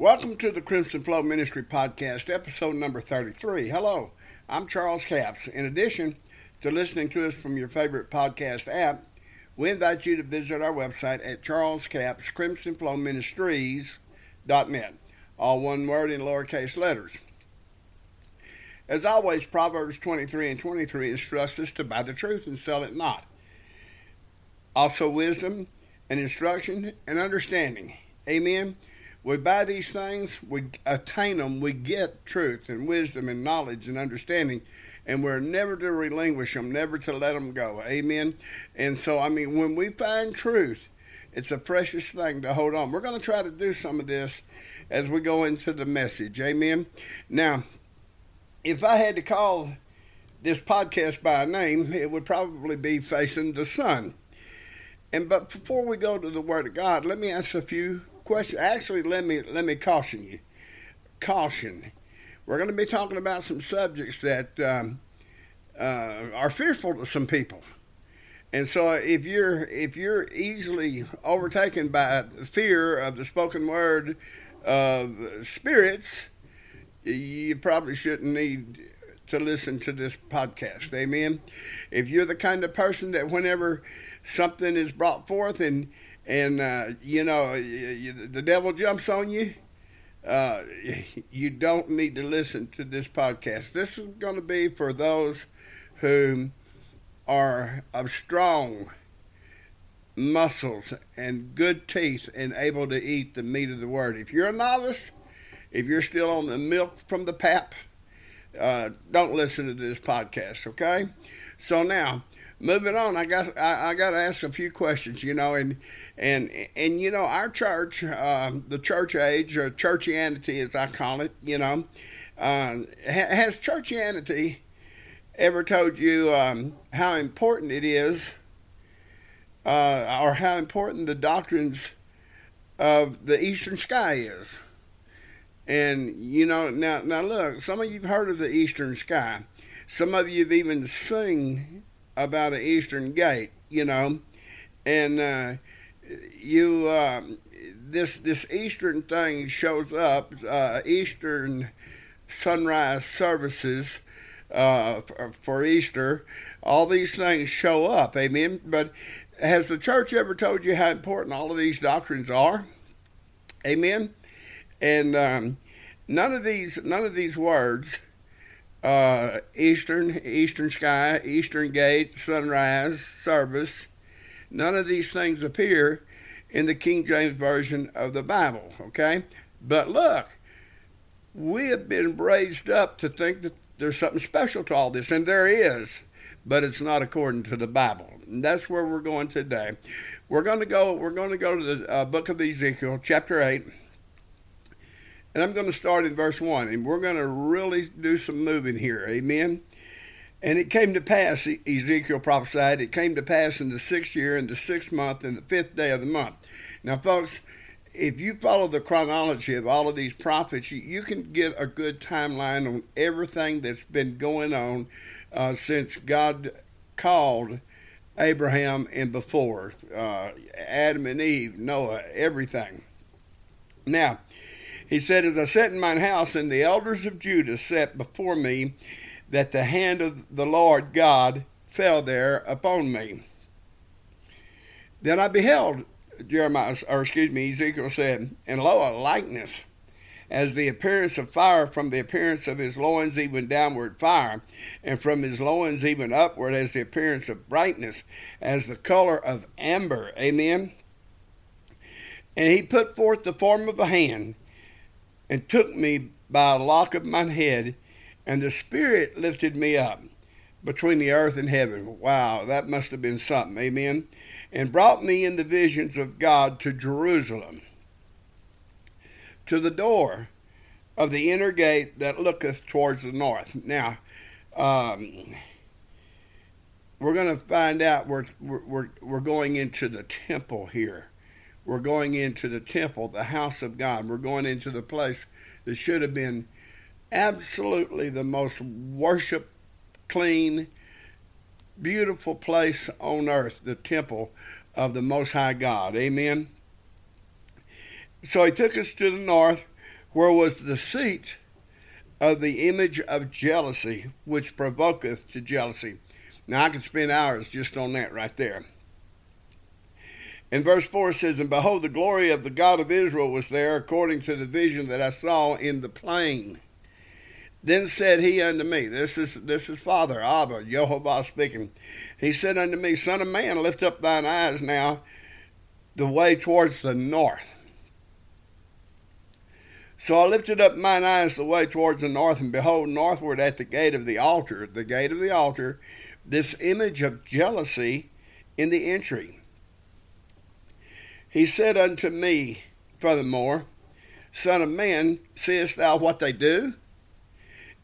Welcome to the Crimson Flow Ministry Podcast, episode number 33. Hello, I'm Charles Capps. In addition to listening to us from your favorite podcast app, we invite you to visit our website at Charles Capps Crimson Flow Ministries.net, all one word in lowercase letters. As always, Proverbs 23 and 23 instructs us to buy the truth and sell it not. Also, wisdom and instruction and understanding. Amen. We buy these things, we attain them, we get truth and wisdom and knowledge and understanding, and we're never to relinquish them, never to let them go. Amen. And so, I mean, when we find truth, it's a precious thing to hold on. We're going to try to do some of this as we go into the message. Amen. Now, if I had to call this podcast by a name, it would probably be Facing the Sun. And but before we go to the Word of God, let me ask a few question. Actually, let me let me caution you. Caution. We're going to be talking about some subjects that um, uh, are fearful to some people, and so if you're if you're easily overtaken by fear of the spoken word of spirits, you probably shouldn't need to listen to this podcast. Amen. If you're the kind of person that whenever something is brought forth and and uh, you know you, the devil jumps on you, uh, you don't need to listen to this podcast. This is going to be for those who are of strong muscles and good teeth and able to eat the meat of the word. If you're a novice, if you're still on the milk from the pap, uh, don't listen to this podcast. Okay. So now moving on, I got I, I got to ask a few questions, you know, and and and you know our church, uh, the church age or churchianity as I call it, you know, uh, has churchianity ever told you um, how important it is, uh, or how important the doctrines of the eastern sky is? And you know, now now look, some of you've heard of the eastern sky. Some of you've even seen about an eastern gate, you know, and uh, you uh, this this eastern thing shows up. Uh, eastern sunrise services uh, for, for Easter. All these things show up. Amen. But has the church ever told you how important all of these doctrines are? Amen. And um, none of these none of these words uh, Eastern, Eastern Sky, Eastern Gate, Sunrise, Service. None of these things appear in the King James Version of the Bible, okay? But look, we have been raised up to think that there's something special to all this, and there is, but it's not according to the Bible. And that's where we're going today. We're going to go. We're going to go to the uh, book of Ezekiel, chapter eight. And I'm going to start in verse 1, and we're going to really do some moving here. Amen. And it came to pass, Ezekiel prophesied, it came to pass in the sixth year, in the sixth month, in the fifth day of the month. Now, folks, if you follow the chronology of all of these prophets, you, can get a good timeline on everything that's been going on uh, since God called Abraham and before uh, Adam and Eve, Noah, everything. Now, he said, As I sat in mine house, and the elders of Judah sat before me, that the hand of the Lord God fell there upon me. Then I beheld, Jeremiah, or excuse me, Ezekiel said, and lo, a likeness, as the appearance of fire from the appearance of his loins even downward fire, and from his loins even upward as the appearance of brightness, as the color of amber. Amen. And he put forth the form of a hand, and took me by a lock of my head, and the Spirit lifted me up between the earth and heaven. Wow, that must have been something. Amen. And brought me in the visions of God to Jerusalem, to the door of the inner gate that looketh towards the north. Now, um, we're going to find out we're, we're, we're going into the temple here. We're going into the temple, the house of God. We're going into the place that should have been absolutely the most worship clean, beautiful place on earth, the temple of the Most High God. Amen. So he took us to the north, where was the seat of the image of jealousy, which provoketh to jealousy. Now, I could spend hours just on that right there. In verse 4 it says, And behold, the glory of the God of Israel was there, according to the vision that I saw in the plain. Then said he unto me, This is this is Father Abba, Jehovah speaking. He said unto me, Son of man, lift up thine eyes now the way towards the north. So I lifted up mine eyes the way towards the north, and behold, northward at the gate of the altar, the gate of the altar, this image of jealousy in the entry. He said unto me, furthermore, Son of man, seest thou what they do?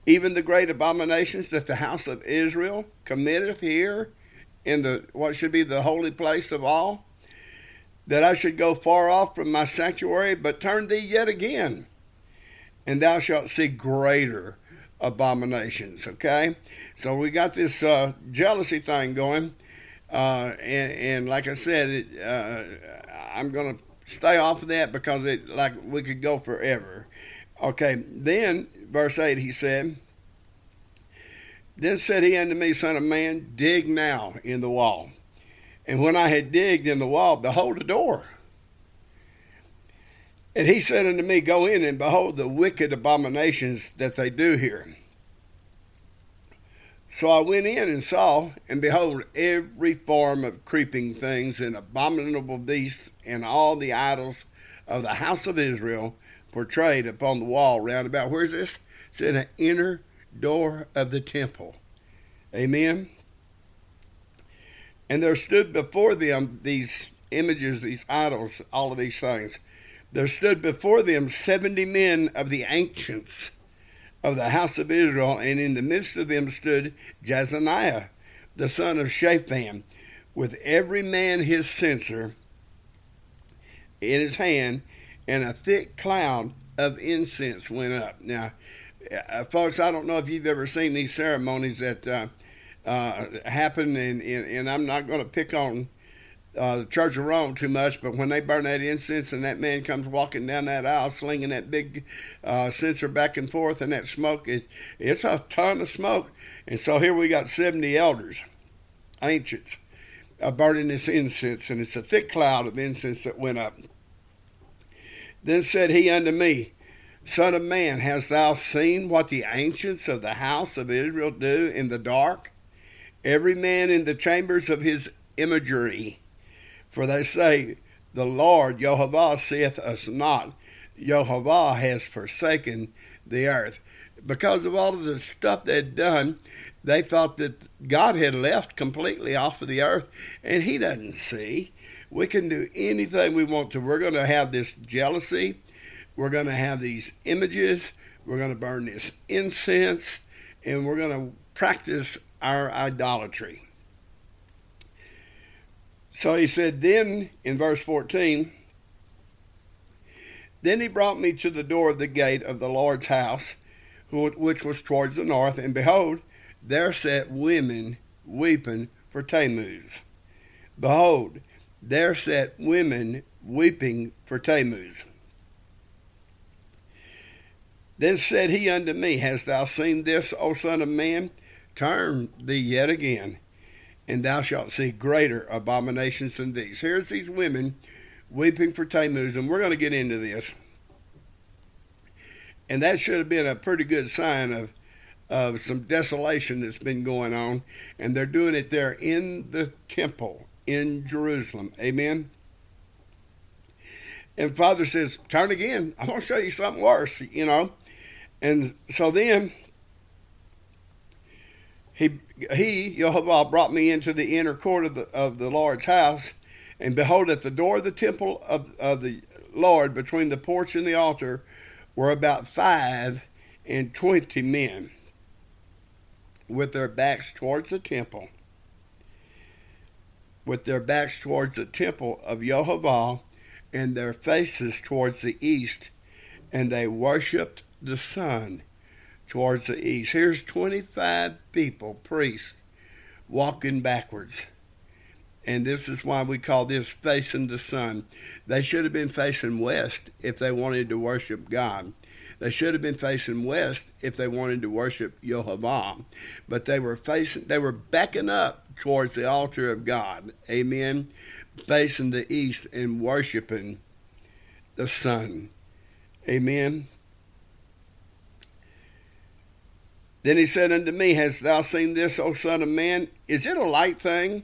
Even the great abominations that the house of Israel committeth here in the what should be the holy place of all? That I should go far off from my sanctuary, but turn thee yet again and thou shalt see greater abominations. Okay, so we got this uh, jealousy thing going, uh, and, and, like I said, it, uh, I'm going to stay off of that because it like we could go forever. Okay, then verse eight, he said. Then said he unto me, Son of man, dig now in the wall. And when I had digged in the wall, behold a door and he said unto me, Go in and behold the wicked abominations that they do here. So I went in and saw, and behold, every form of creeping things and abominable beasts and all the idols of the house of Israel portrayed upon the wall round about. Where's this? It's in an inner door of the temple. Amen. And there stood before them these images, these idols, all of these things there stood before them seventy men of the ancients of the house of Israel, and in the midst of them stood Jaazaniah, the son of Shaphan, with every man his censer in his hand, and a thick cloud of incense went up. Now, uh, folks, I don't know if you've ever seen these ceremonies that uh, uh, happen, and, and, and I'm not going to pick on uh, the Church of Rome too much, but when they burn that incense and that man comes walking down that aisle slinging that big uh, censer back and forth and that smoke, it, it's a ton of smoke. And so here we got 70 elders, ancients, uh, burning this incense, and it's a thick cloud of incense that went up. Then said he unto me, Son of man, hast thou seen what the ancients of the house of Israel do in the dark? Every man in the chambers of his imagery for they say, The Lord Jehovah saith us not. Jehovah has forsaken the earth. Because of all of the stuff they'd done, they thought that God had left completely off of the earth, and He doesn't see. We can do anything we want to. We're going to have this jealousy. We're going to have these images. We're going to burn this incense, and we're going to practice our idolatry. So he said, Then in verse 14, then he brought me to the door of the gate of the Lord's house, which was towards the north, and behold, there sat women weeping for Tammuz. Behold, there sat women weeping for Tammuz. Then said he unto me, Hast thou seen this, O Son of Man? Turn thee yet again and thou shalt see greater abominations than these. Here's these women weeping for Tammuz, and we're going to get into this. And that should have been a pretty good sign of, of some desolation that's been going on. And they're doing it there in the temple in Jerusalem. Amen. And Father says, Turn again. I'm going to show you something worse, you know. And so then he he Jehovah brought me into the inner court of the of the Lord's house, and behold, at the door of the temple of, of the Lord, between the porch and the altar, were about five and twenty men, with their backs towards the temple, with their backs towards the temple of Jehovah, and their faces towards the east, and they worshipped the sun towards the east. Here's 25 people, priests, walking backwards. And this is why we call this facing the sun. They should have been facing west if they wanted to worship God. They should have been facing west if they wanted to worship Jehovah. But they were facing they were backing up towards the altar of God. Amen. Facing the east and worshiping the sun. Amen. Then he said unto me, Hast thou seen this, O Son of Man? Is it a light thing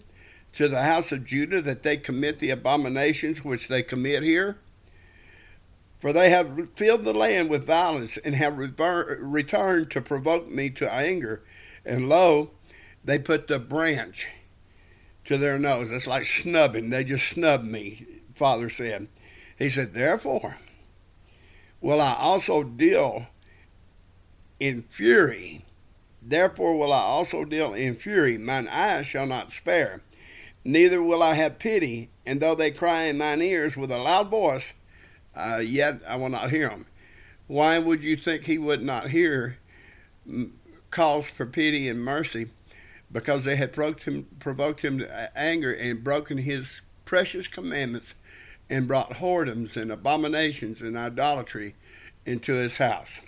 to the house of Judah that they commit the abominations which they commit here? For they have filled the land with violence and have returned to provoke me to anger. And lo, they put the branch to their nose. It's like snubbing. They just snubbed me, Father said. He said, Therefore, will I also deal in fury. Therefore will I also deal in fury. Mine eyes shall not spare. Neither will I have pity. And though they cry in mine ears with a loud voice, uh, yet I will not hear them. Why would you think he would not hear calls for pity and mercy? Because they had provoked him, provoked him to anger and broken his precious commandments and brought whoredoms and abominations and idolatry into his house.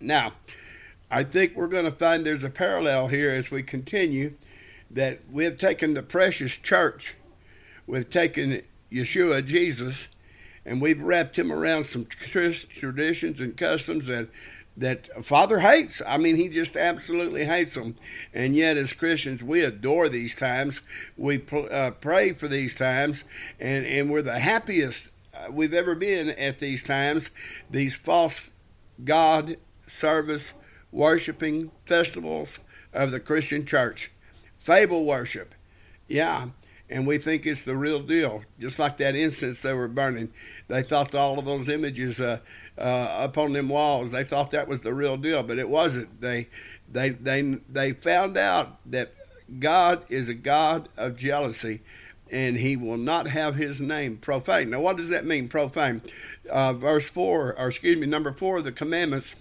Now, I think we're going to find there's a parallel here as we continue that we've taken the precious church, we've taken Yeshua, Jesus, and we've wrapped him around some traditions and customs that that Father hates. I mean, he just absolutely hates them. And yet, as Christians, we adore these times. We uh, pray for these times, and, and we're the happiest uh, we've ever been at these times. These false God service worshiping festivals of the Christian church. Fable worship. Yeah, and we think it's the real deal. Just like that incense they were burning, they thought all of those images uh, uh, up on them walls. They thought that was the real deal, but it wasn't. They they they they found out that God is a God of jealousy, and He will not have His name profaned. Now, what does that mean, profane? Uh, verse four, or excuse me, number four of the commandments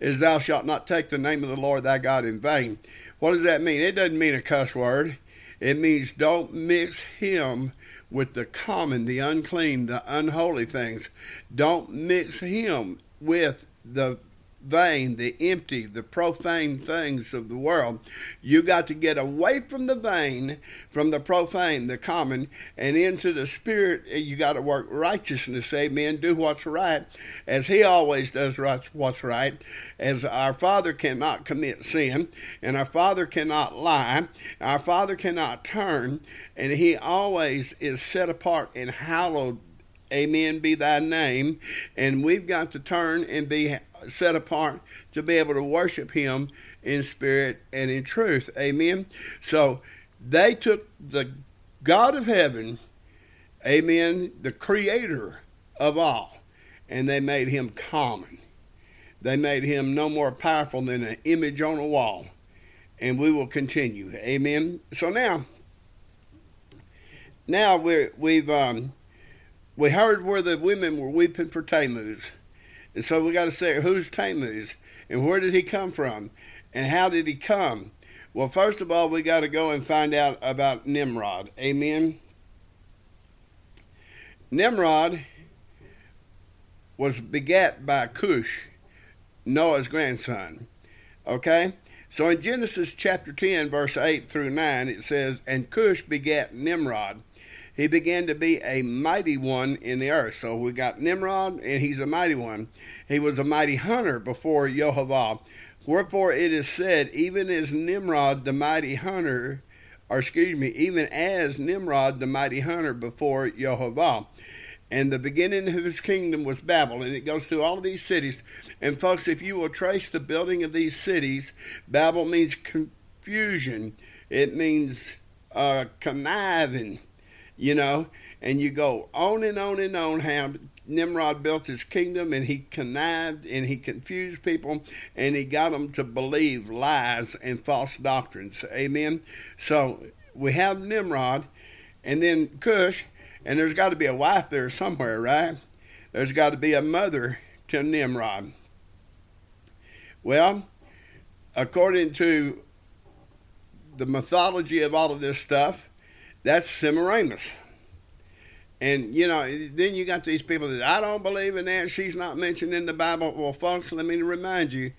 is thou shalt not take the name of the Lord thy God in vain. What does that mean? It doesn't mean a cuss word. It means don't mix him with the common, the unclean, the unholy things. Don't mix him with the vain, the empty, the profane things of the world. You got to get away from the vain, from the profane, the common, and into the spirit. You got to work righteousness. Amen. Do what's right, as He always does what's right. As our Father cannot commit sin, and our Father cannot lie, our Father cannot turn, and He always is set apart and hallowed Amen be thy name. And we've got to turn and be set apart to be able to worship him in spirit and in truth. Amen. So they took the God of heaven, amen, the creator of all, and they made him common. They made him no more powerful than an image on a wall. And we will continue. Amen. So now, now we're, we've um, we heard where the women were weeping for Tammuz. And so we got to say, who's Tammuz? And where did he come from? And how did he come? Well, first of all, we got to go and find out about Nimrod. Amen. Nimrod was begat by Cush, Noah's grandson. Okay? So in Genesis chapter 10, verse 8 through 9, it says, And Cush begat Nimrod he began to be a mighty one in the earth. So we got Nimrod, and he's a mighty one. He was a mighty hunter before Jehovah. Wherefore it is said, even as Nimrod the mighty hunter, or excuse me, even as Nimrod the mighty hunter before Jehovah. And the beginning of his kingdom was Babel, and it goes through all of these cities. And folks, if you will trace the building of these cities, Babel means confusion. It means uh, conniving you know, and you go on and on and on how Nimrod built his kingdom and he connived and he confused people and he got them to believe lies and false doctrines. Amen. So we have Nimrod and then Cush, and there's got to be a wife there somewhere, right? There's got to be a mother to Nimrod. Well, according to the mythology of all of this stuff, that's Semiramis. And you know, then you got these people that I don't believe in that. She's not mentioned in the Bible. Well, folks, let me remind you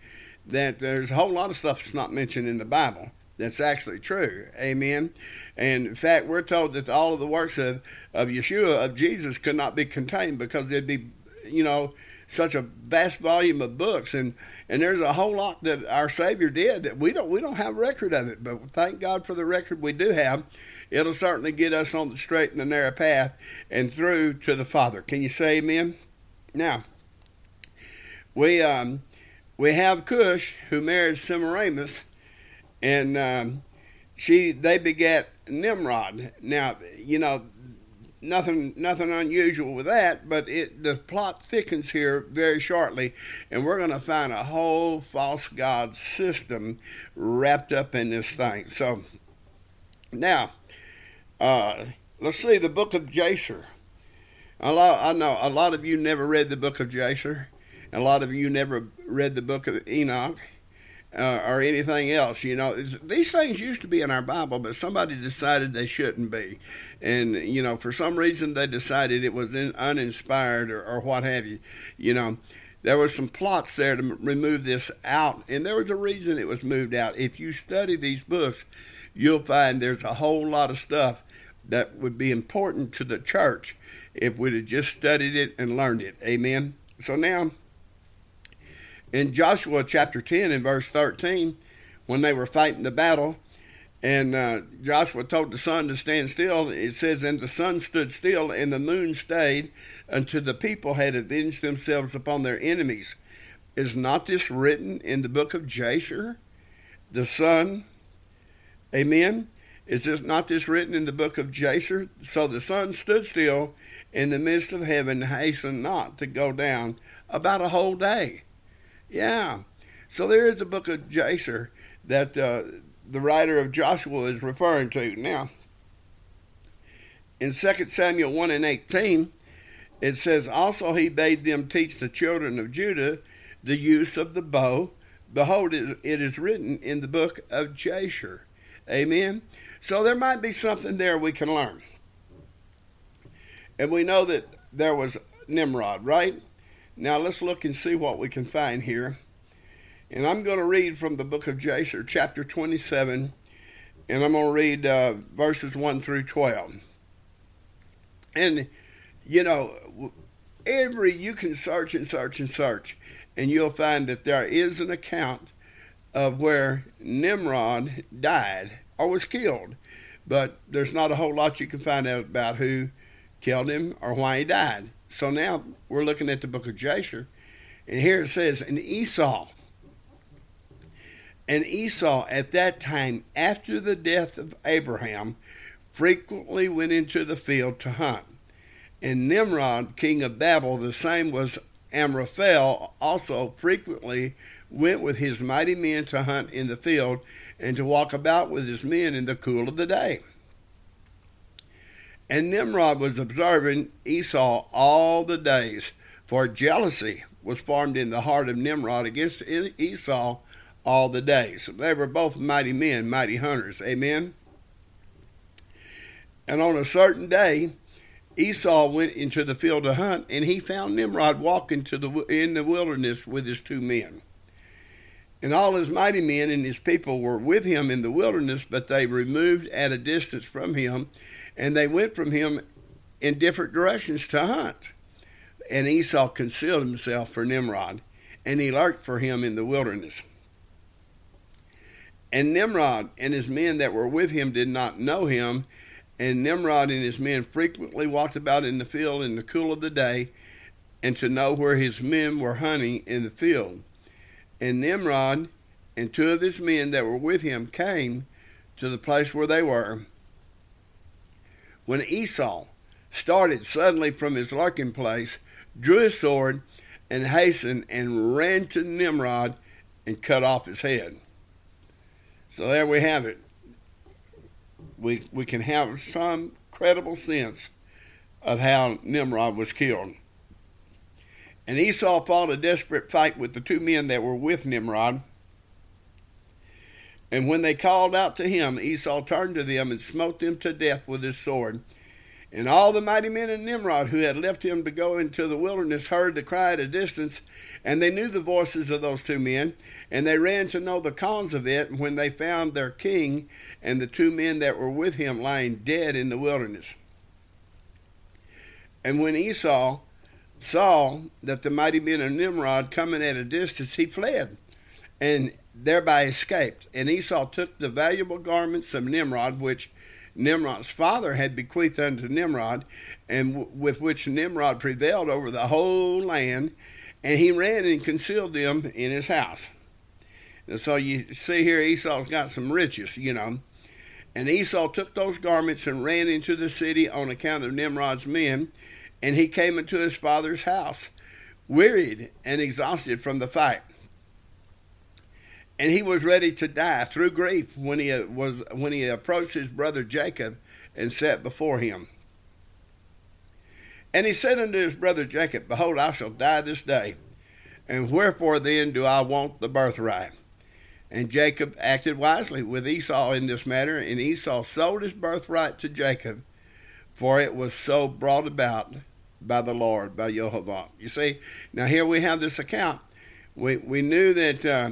that there's a whole lot of stuff that's not mentioned in the Bible that's actually true. Amen. And in fact, we're told that all of the works of, of Yeshua, of Jesus, could not be contained because there'd be, you know, such a vast volume of books and and there's a whole lot that our savior did that we don't we don't have record of it but thank god for the record we do have it'll certainly get us on the straight and the narrow path and through to the father can you say amen now we um we have cush who married semiramis and um, she they begat Nimrod. Now, you know, nothing nothing unusual with that, but it the plot thickens here very shortly, and we're going to find a whole false god system wrapped up in this thing. So now, uh, let's see the book of Jasher. A lot, I know a lot of you never read the book of Jasher. A lot of you never read the book of Enoch uh, or anything else. You know, these things used to be in our Bible, but somebody decided they shouldn't be, and you know, for some reason they decided it was in, uninspired or, or what have you. You know, there was some plots there to remove this out, and there was a reason it was moved out. If you study these books, you'll find there's a whole lot of stuff that would be important to the church if we'd have just studied it and learned it. Amen. So now in Joshua chapter 10 and verse 13, when they were fighting the battle, and uh, Joshua told the sun to stand still, it says, And the sun stood still, and the moon stayed, until the people had avenged themselves upon their enemies. Is not this written in the book of Jasher? The sun, amen? Is this not this written in the book of Jasher? So the sun stood still in the midst of heaven, hastened not to go down about a whole day. Yeah. So there is the book of Jasher that uh, the writer of Joshua is referring to. Now, in 2 Samuel 1 and 18, it says, Also he bade them teach the children of Judah the use of the bow. Behold, it is written in the book of Jasher. Amen. So there might be something there we can learn. And we know that there was Nimrod, right? Now let's look and see what we can find here. And I'm going to read from the book of Jasher, chapter 27, and I'm going to read uh, verses 1 through 12. And, you know, every, you can search and search and search, and you'll find that there is an account of where Nimrod died or was killed. But there's not a whole lot you can find out about who killed him or why he died. So now we're looking at the book of Jasher, and here it says, And Esau, and Esau at that time, after the death of Abraham, frequently went into the field to hunt. And Nimrod, king of Babel, the same was Amraphel, also frequently went with his mighty men to hunt in the field and to walk about with his men in the cool of the day. And Nimrod was observing Esau all the days, for jealousy was formed in the heart of Nimrod against Esau all the days. They were both mighty men, mighty hunters. Amen. And on a certain day, Esau went into the field to hunt, and he found Nimrod walking to the in the wilderness with his two men. And all his mighty men and his people were with him in the wilderness, but they removed at a distance from him and they went from him in different directions to hunt. And Esau concealed himself for Nimrod, and he lurked for him in the wilderness. And Nimrod and his men that were with him did not know him, and Nimrod and his men frequently walked about in the field in the cool of the day, and to know where his men were hunting in the field. And Nimrod and two of his men that were with him came to the place where they were, when Esau started suddenly from his lurking place, drew his sword, and hastened and ran to Nimrod and cut off his head. So there we have it. We, we can have some credible sense of how Nimrod was killed. And Esau fought a desperate fight with the two men that were with Nimrod. And when they called out to him, Esau turned to them and smote them to death with his sword. And all the mighty men of Nimrod who had left him to go into the wilderness heard the cry at a distance, and they knew the voices of those two men, and they ran to know the cause of it And when they found their king and the two men that were with him lying dead in the wilderness. And when Esau saw that the mighty men of Nimrod coming at a distance, he fled, and thereby escaped. And Esau took the valuable garments of Nimrod, which Nimrod's father had bequeathed unto Nimrod, and w- with which Nimrod prevailed over the whole land, and he ran and concealed them in his house. And so you see here Esau's got some riches, you know. And Esau took those garments and ran into the city on account of Nimrod's men, and he came into his father's house, wearied and exhausted from the fight and he was ready to die through grief when he uh, was when he approached his brother Jacob and sat before him. And he said unto his brother Jacob, Behold, I shall die this day, and wherefore then do I want the birthright? And Jacob acted wisely with Esau in this matter, and Esau sold his birthright to Jacob, for it was so brought about by the Lord, by Jehovah. You see, now here we have this account. We we knew that. Uh,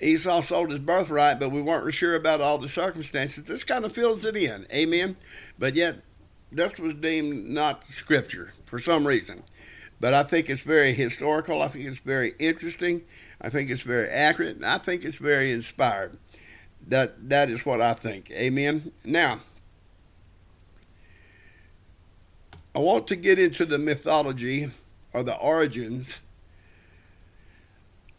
Esau sold his birthright, but we weren't sure about all the circumstances. This kind of fills it in. Amen. But yet, this was deemed not scripture for some reason. But I think it's very historical. I think it's very interesting. I think it's very accurate. And I think it's very inspired. That that is what I think. Amen. Now, I want to get into the mythology or the origins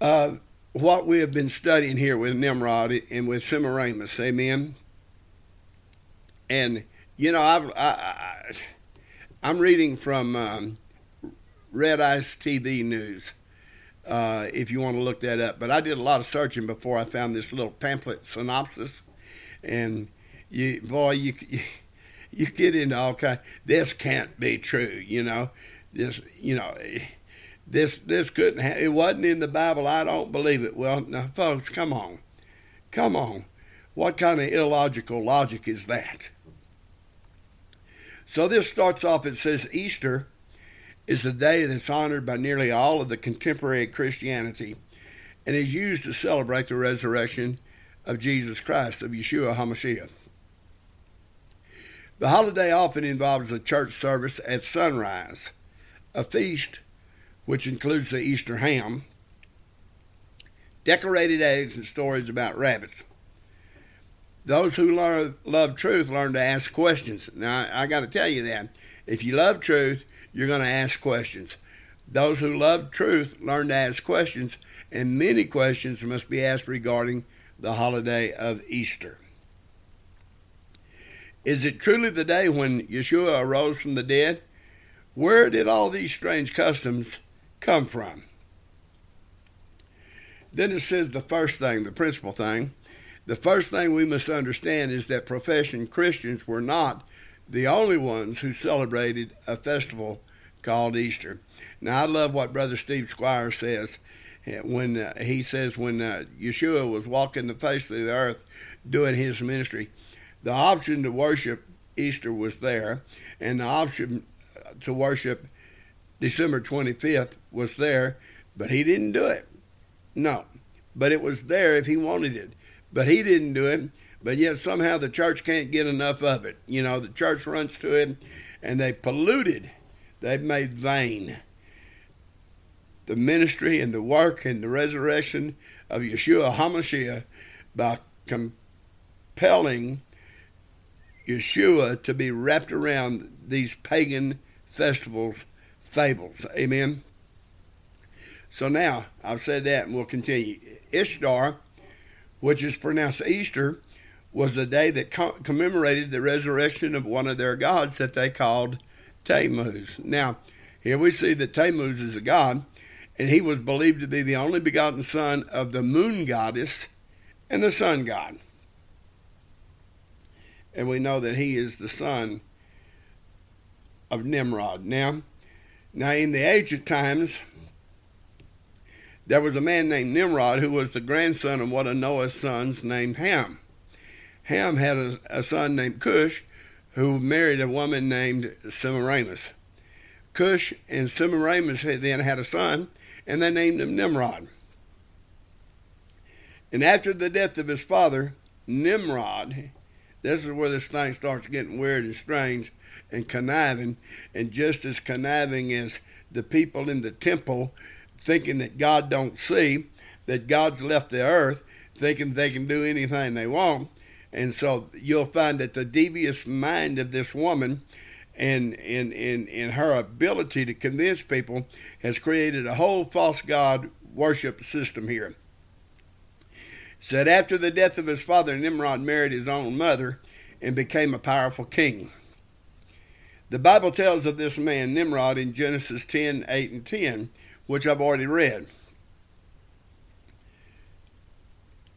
of what we have been studying here with Nimrod and with Semiramis, amen. And you know, I've, I, I, am reading from um, Red Ice TV News. Uh, if you want to look that up, but I did a lot of searching before I found this little pamphlet synopsis, and you, boy, you you get into all kind. This can't be true, you know. This, you know this this couldn't ha- it wasn't in the Bible. I don't believe it. Well, now, folks, come on, come on. What kind of illogical logic is that? So this starts off. It says Easter is the day that's honored by nearly all of the contemporary Christianity, and is used to celebrate the resurrection of Jesus Christ of Yeshua Hamashiach. The holiday often involves a church service at sunrise, a feast which includes the Easter ham, decorated eggs, and stories about rabbits. Those who love, love truth learn to ask questions. Now, I, I got to tell you that. If you love truth, you're going to ask questions. Those who love truth learn to ask questions, and many questions must be asked regarding the holiday of Easter. Is it truly the day when Yeshua arose from the dead? Where did all these strange customs come from. Then it says the first thing, the principal thing. The first thing we must understand is that profession Christians were not the only ones who celebrated a festival called Easter. Now, I love what Brother Steve Squire says when uh, he says when uh, Yeshua was walking the face of the earth doing his ministry, the option to worship Easter was there, and the option to worship December 25th was there, but he didn't do it. No, but it was there if he wanted it. But he didn't do it. But yet somehow the church can't get enough of it. You know, the church runs to it and they polluted, they've made vain the ministry and the work and the resurrection of Yeshua HaMashiach by compelling Yeshua to be wrapped around these pagan festivals fables. Amen. So now I've said that and we'll continue. Ishtar, which is pronounced Easter, was the day that co- commemorated the resurrection of one of their gods that they called Tammuz. Now, here we see that Tammuz is a god, and he was believed to be the only begotten son of the moon goddess and the sun god. And we know that he is the son of Nimrod. Now, now, in the ancient times, there was a man named Nimrod who was the grandson of one of Noah's sons named Ham. Ham had a, a son named Cush who married a woman named Semiramis. Cush and Semiramis then had a son, and they named him Nimrod. And after the death of his father, Nimrod, this is where this thing starts getting weird and strange and conniving, and just as conniving as the people in the temple thinking that God don't see, that God's left the earth, thinking they can do anything they want. And so you'll find that the devious mind of this woman and in, in, in her ability to convince people has created a whole false God worship system here. Said after the death of his father, Nimrod married his own mother and became a powerful king. The Bible tells of this man, Nimrod, in Genesis 10 8 and 10, which I've already read.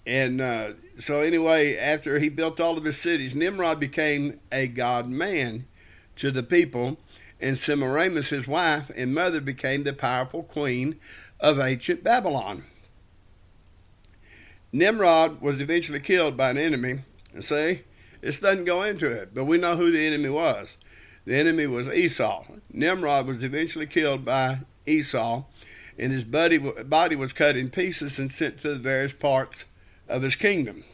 And uh, so, anyway, after he built all of his cities, Nimrod became a God man to the people, and Semiramis, his wife and mother, became the powerful queen of ancient Babylon. Nimrod was eventually killed by an enemy. See, this doesn't go into it, but we know who the enemy was. The enemy was Esau. Nimrod was eventually killed by Esau, and his body, body was cut in pieces and sent to the various parts of his kingdom.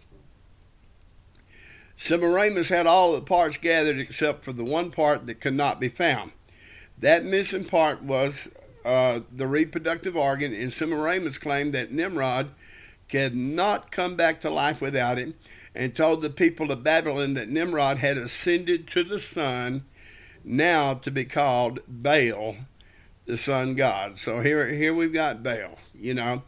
Semiramis had all the parts gathered except for the one part that could not be found. That missing part was uh, the reproductive organ, and Semiramis claimed that Nimrod could not come back to life without him, and told the people of Babylon that Nimrod had ascended to the sun, now to be called Baal, the sun god. So here, here we've got Baal, you know.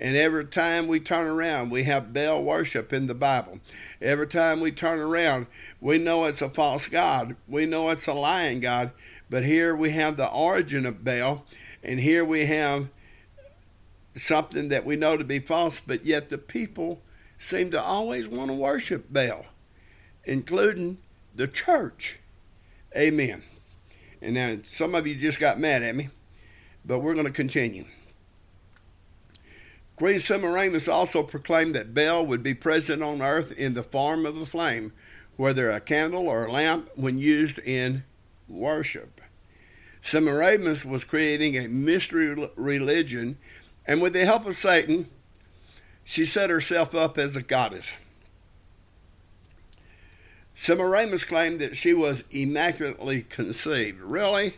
And every time we turn around, we have Baal worship in the Bible. Every time we turn around, we know it's a false God. We know it's a lying God. But here we have the origin of Baal, and here we have something that we know to be false, but yet the people seem to always want to worship Baal, including the church. Amen. And now some of you just got mad at me, but we're going to continue. Queen Semiramis also proclaimed that Baal would be present on earth in the form of a flame, whether a candle or a lamp, when used in worship. Semiramis was creating a mystery religion, and with the help of Satan, she set herself up as a goddess. Semiramis claimed that she was immaculately conceived. Really?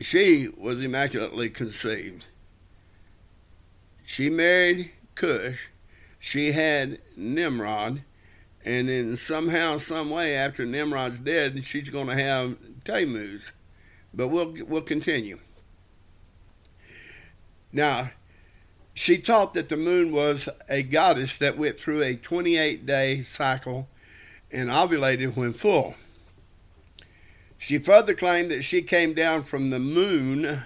she was immaculately conceived. She married Cush. She had Nimrod. And then somehow, some way, after Nimrod's dead, she's going to have Tammuz. But we'll we'll continue. Now, she taught that the moon was a goddess that went through a 28 day cycle and ovulated when full. She further claimed that she came down from the moon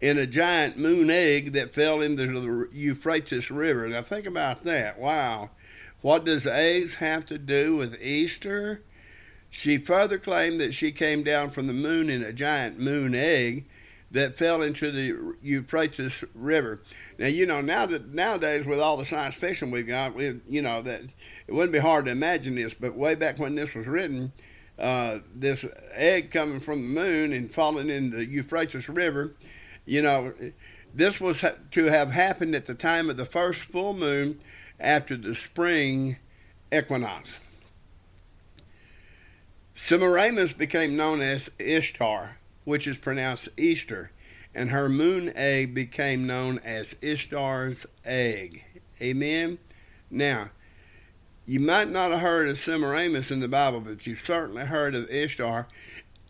in a giant moon egg that fell into the Euphrates River. Now, think about that. Wow. What does eggs have to do with Easter? She further claimed that she came down from the moon in a giant moon egg that fell into the Euphrates River. Now you know now that nowadays with all the science fiction we've got, we, you know that it wouldn't be hard to imagine this, but way back when this was written, uh, this egg coming from the moon and falling in the Euphrates River. You know, this was to have happened at the time of the first full moon after the spring equinox. Semiramis became known as Ishtar, which is pronounced Easter, and her moon egg became known as Ishtar's egg. Amen. Now, you might not have heard of Semiramis in the Bible, but you've certainly heard of Ishtar,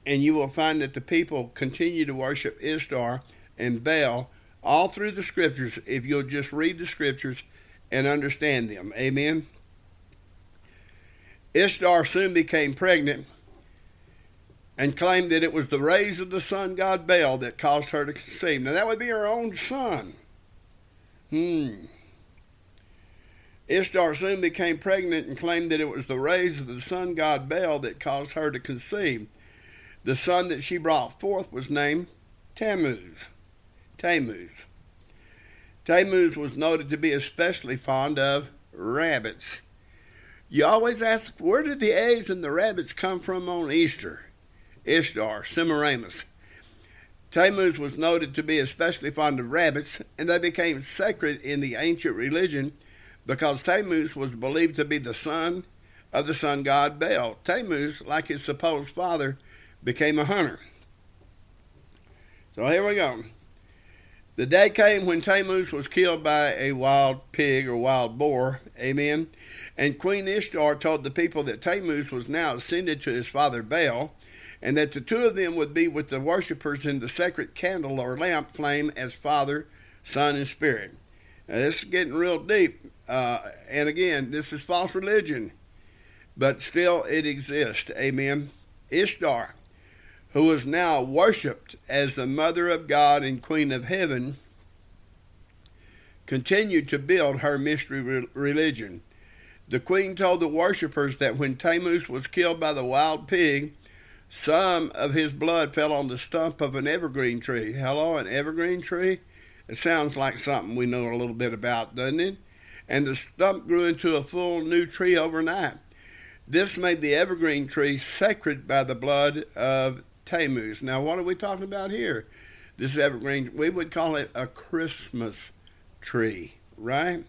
and you will find that the people continue to worship Ishtar and Baal all through the scriptures if you'll just read the scriptures and understand them. Amen. Ishtar soon became pregnant and claimed that it was the rays of the sun god Baal that caused her to conceive. Now, that would be her own son. Hmm. Ishtar soon became pregnant and claimed that it was the rays of the sun god Baal that caused her to conceive. The son that she brought forth was named Tammuz. Tammuz. Tammuz was noted to be especially fond of rabbits. You always ask, where did the eggs and the rabbits come from on Easter? Ishtar, Semiramis. Tammuz was noted to be especially fond of rabbits, and they became sacred in the ancient religion because Tammuz was believed to be the son of the sun god Baal. Tammuz, like his supposed father, became a hunter. So here we go. The day came when Tammuz was killed by a wild pig or wild boar. Amen. And Queen Ishtar told the people that Tammuz was now ascended to his father Baal, and that the two of them would be with the worshippers in the sacred candle or lamp flame as Father, Son, and Spirit. Now, this is getting real deep. Uh, and again, this is false religion, but still it exists. Amen. Ishtar who is now worshipped as the Mother of God and Queen of Heaven, continued to build her mystery re- religion. The queen told the worshippers that when Tammuz was killed by the wild pig, some of his blood fell on the stump of an evergreen tree. Hello, an evergreen tree? It sounds like something we know a little bit about, doesn't it? And the stump grew into a full new tree overnight. This made the evergreen tree sacred by the blood of Tammuz. Now, what are we talking about here? This evergreen, we would call it a Christmas tree, right?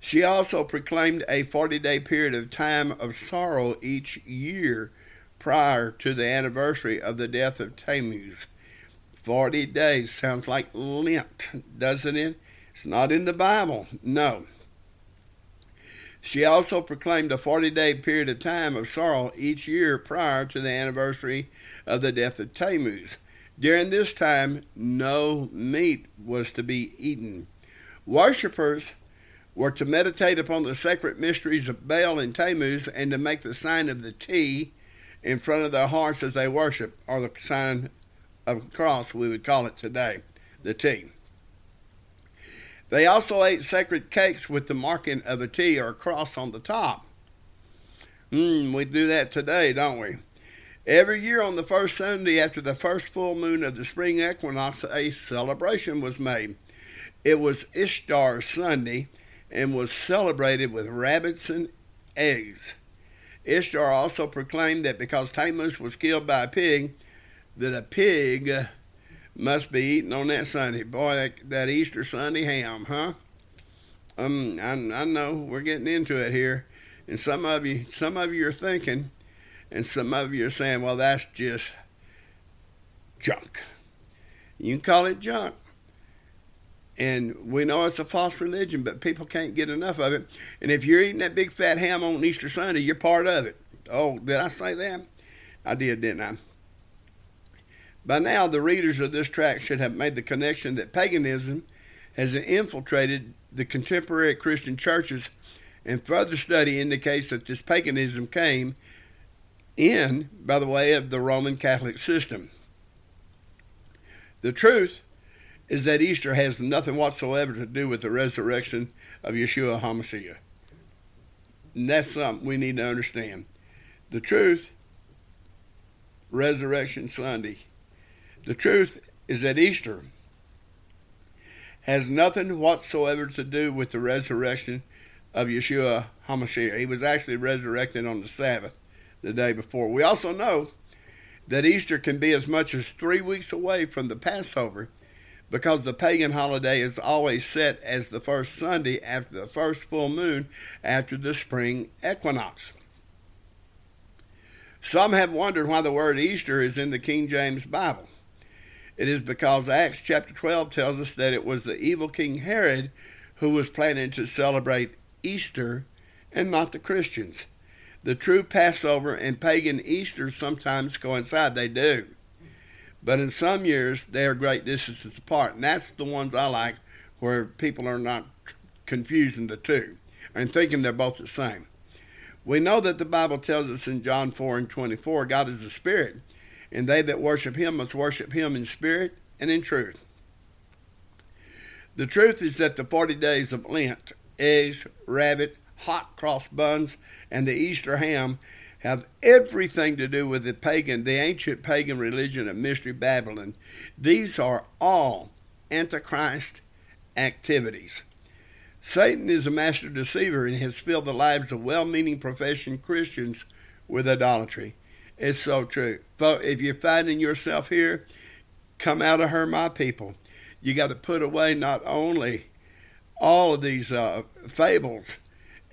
She also proclaimed a 40 day period of time of sorrow each year prior to the anniversary of the death of Tammuz. 40 days sounds like Lent, doesn't it? It's not in the Bible, no. She also proclaimed a 40 day period of time of sorrow each year prior to the anniversary of the death of Tammuz. During this time, no meat was to be eaten. Worshippers were to meditate upon the sacred mysteries of Baal and Tammuz and to make the sign of the T in front of their hearts as they worship, or the sign of the cross, we would call it today, the T. They also ate sacred cakes with the marking of a T or a cross on the top. Hmm, we do that today, don't we? Every year on the first Sunday after the first full moon of the spring equinox, a celebration was made. It was Ishtar Sunday and was celebrated with rabbits and eggs. Ishtar also proclaimed that because Tammuz was killed by a pig, that a pig must be eaten on that Sunday. Boy, that, that Easter Sunday ham, huh? Um, I, I know we're getting into it here, and some of you, some of you are thinking, and some of you are saying, well, that's just junk. You can call it junk. And we know it's a false religion, but people can't get enough of it. And if you're eating that big fat ham on Easter Sunday, you're part of it. Oh, did I say that? I did, didn't I? By now, the readers of this tract should have made the connection that paganism has infiltrated the contemporary Christian churches, and further study indicates that this paganism came in by the way of the Roman Catholic system. The truth is that Easter has nothing whatsoever to do with the resurrection of Yeshua HaMashiach. And that's something we need to understand. The truth, Resurrection Sunday. The truth is that Easter has nothing whatsoever to do with the resurrection of Yeshua HaMashiach. He was actually resurrected on the Sabbath the day before. We also know that Easter can be as much as three weeks away from the Passover because the pagan holiday is always set as the first Sunday after the first full moon after the spring equinox. Some have wondered why the word Easter is in the King James Bible. It is because Acts chapter 12 tells us that it was the evil King Herod who was planning to celebrate Easter and not the Christians. The true Passover and pagan Easter sometimes coincide. They do. But in some years, they are great distances apart. And that's the ones I like where people are not confusing the two and thinking they're both the same. We know that the Bible tells us in John 4 and 24 God is a spirit, and they that worship him must worship him in spirit and in truth. The truth is that the 40 days of Lent, eggs, rabbit, hot cross buns, and the Easter ham have everything to do with the pagan, the ancient pagan religion of Mystery Babylon. These are all Antichrist activities. Satan is a master deceiver and has filled the lives of well meaning profession Christians with idolatry. It's so true. If you're finding yourself here, come out of her, my people. You got to put away not only all of these uh, fables,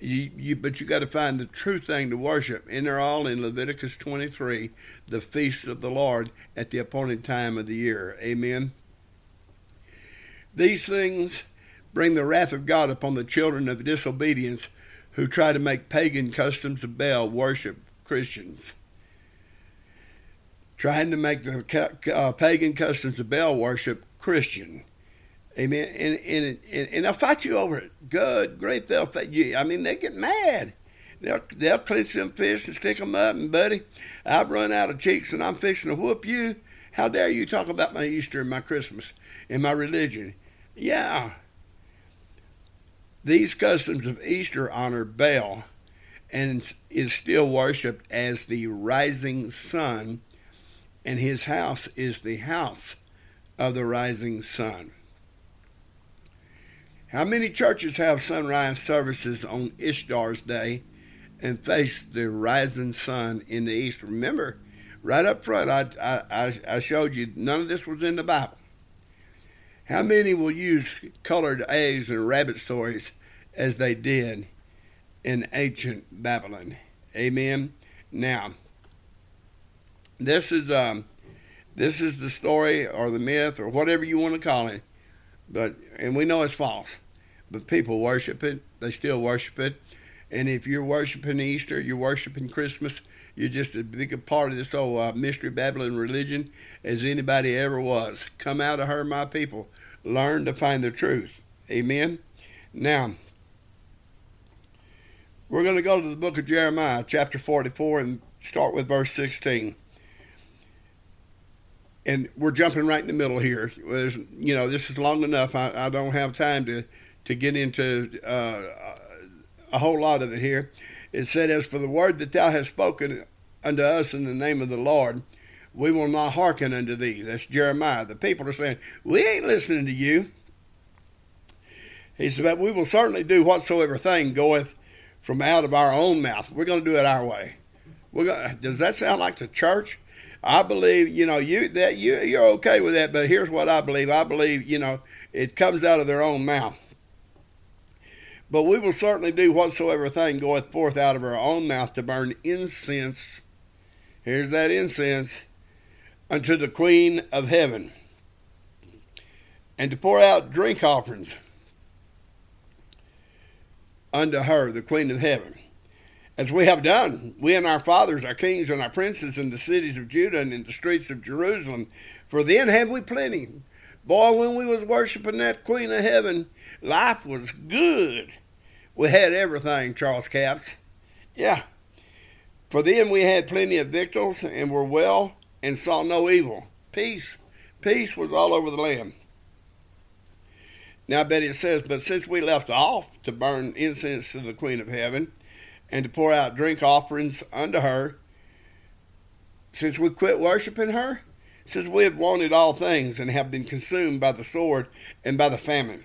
you, you, but you got to find the true thing to worship. And they're all in Leviticus 23, the feast of the Lord at the appointed time of the year. Amen. These things bring the wrath of God upon the children of disobedience who try to make pagan customs of Baal worship Christians. Trying to make the uh, pagan customs of Baal worship Christian. Amen. And, and, and, and they'll fight you over it. Good, great. They'll fight you. I mean, they get mad. They'll, they'll clench them fists and stick them up. And, buddy, I've run out of cheeks and I'm fixing to whoop you. How dare you talk about my Easter and my Christmas and my religion? Yeah, these customs of Easter honor Baal and is still worshipped as the rising sun, and his house is the house of the rising sun. How many churches have sunrise services on Ishtar's day and face the rising sun in the east? Remember, right up front, I, I, I showed you none of this was in the Bible. How many will use colored eggs and rabbit stories as they did in ancient Babylon? Amen. Now, this is um, this is the story or the myth or whatever you want to call it, but and we know it's false, but people worship it. They still worship it, and if you're worshiping Easter, you're worshiping Christmas. You're just as big a part of this old uh, mystery Babylon religion as anybody ever was. Come out of her, my people learn to find the truth. Amen. Now, we're going to go to the book of Jeremiah, chapter 44, and start with verse 16. And we're jumping right in the middle here. There's, you know, this is long enough. I, I don't have time to, to get into uh, a whole lot of it here. It said, As for the word that thou hast spoken unto us in the name of the Lord, we will not hearken unto thee. That's Jeremiah. The people are saying, We ain't listening to you. He said, But we will certainly do whatsoever thing goeth from out of our own mouth. We're going to do it our way. We're going does that sound like the church? I believe, you know, you that you you're okay with that, but here's what I believe. I believe, you know, it comes out of their own mouth. But we will certainly do whatsoever thing goeth forth out of our own mouth to burn incense. Here's that incense unto the Queen of Heaven, and to pour out drink offerings unto her, the Queen of Heaven. As we have done, we and our fathers, our kings, and our princes in the cities of Judah and in the streets of Jerusalem, for then had we plenty. Boy, when we was worshiping that Queen of Heaven, life was good. We had everything, Charles Caps. Yeah. For then we had plenty of victuals and were well and saw no evil. Peace. Peace was all over the land. Now, Betty says, But since we left off to burn incense to the Queen of Heaven and to pour out drink offerings unto her, since we quit worshiping her, since we have wanted all things and have been consumed by the sword and by the famine.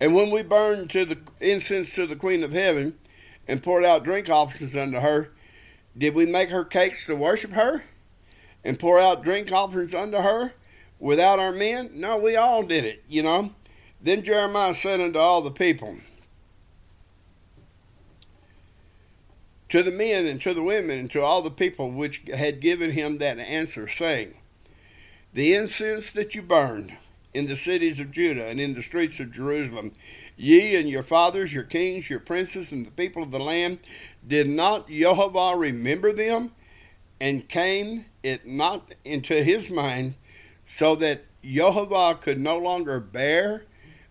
And when we burned to the incense to the Queen of Heaven and poured out drink offerings unto her, did we make her cakes to worship her and pour out drink offerings unto her without our men? No, we all did it, you know. Then Jeremiah said unto all the people, to the men and to the women and to all the people which had given him that answer, saying, The incense that you burned in the cities of Judah and in the streets of Jerusalem, ye and your fathers, your kings, your princes, and the people of the land, did not Jehovah remember them? And came it not into his mind, so that Jehovah could no longer bear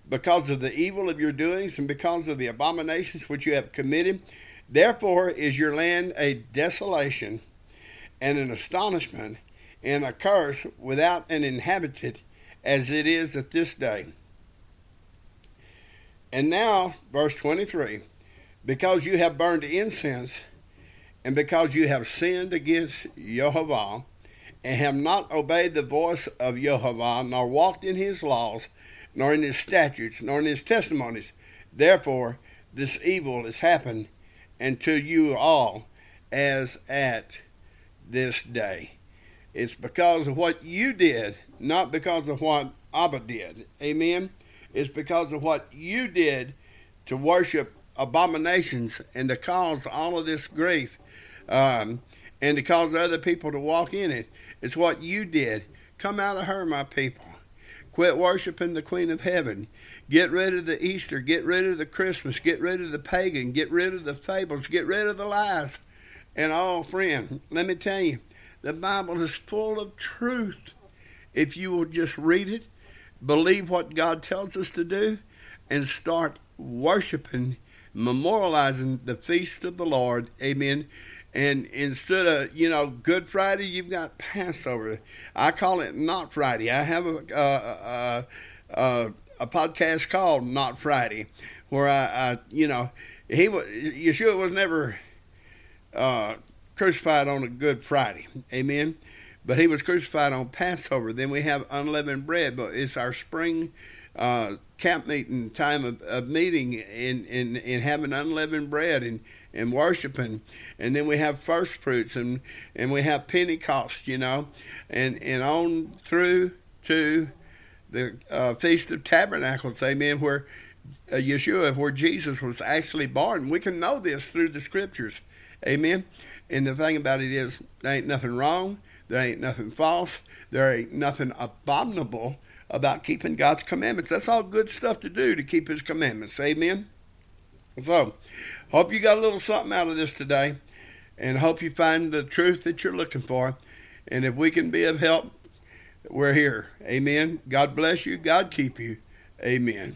because of the evil of your doings and because of the abominations which you have committed? Therefore is your land a desolation and an astonishment and a curse without an inhabitant, as it is at this day. And now, verse 23 because you have burned incense, and because you have sinned against Jehovah, and have not obeyed the voice of Jehovah, nor walked in his laws, nor in his statutes, nor in his testimonies. Therefore, this evil has happened unto you all as at this day. It's because of what you did, not because of what Abba did. Amen. It's because of what you did to worship abominations and to cause all of this grief um, and to cause other people to walk in it. It's what you did. Come out of her, my people. Quit worshiping the Queen of Heaven. Get rid of the Easter. Get rid of the Christmas. Get rid of the pagan. Get rid of the fables. Get rid of the lies. And all, friend, let me tell you, the Bible is full of truth. If you will just read it, believe what God tells us to do, and start worshiping, memorializing the feast of the Lord. Amen. And instead of, you know, Good Friday, you've got Passover. I call it Not Friday. I have a, a, a, a podcast called Not Friday, where I, I you know, he was, Yeshua was never uh, crucified on a Good Friday. Amen. But he was crucified on Passover. Then we have unleavened bread, but it's our spring uh, camp meeting time of, of meeting and, and, and having unleavened bread and, and worshiping. And then we have first fruits and, and we have Pentecost, you know, and, and on through to the uh, Feast of Tabernacles, amen, where uh, Yeshua, where Jesus was actually born. We can know this through the scriptures, amen. And the thing about it is, there ain't nothing wrong, there ain't nothing false, there ain't nothing abominable about keeping God's commandments. That's all good stuff to do to keep His commandments. Amen. So, hope you got a little something out of this today, and hope you find the truth that you're looking for. And if we can be of help, we're here. Amen. God bless you. God keep you. Amen.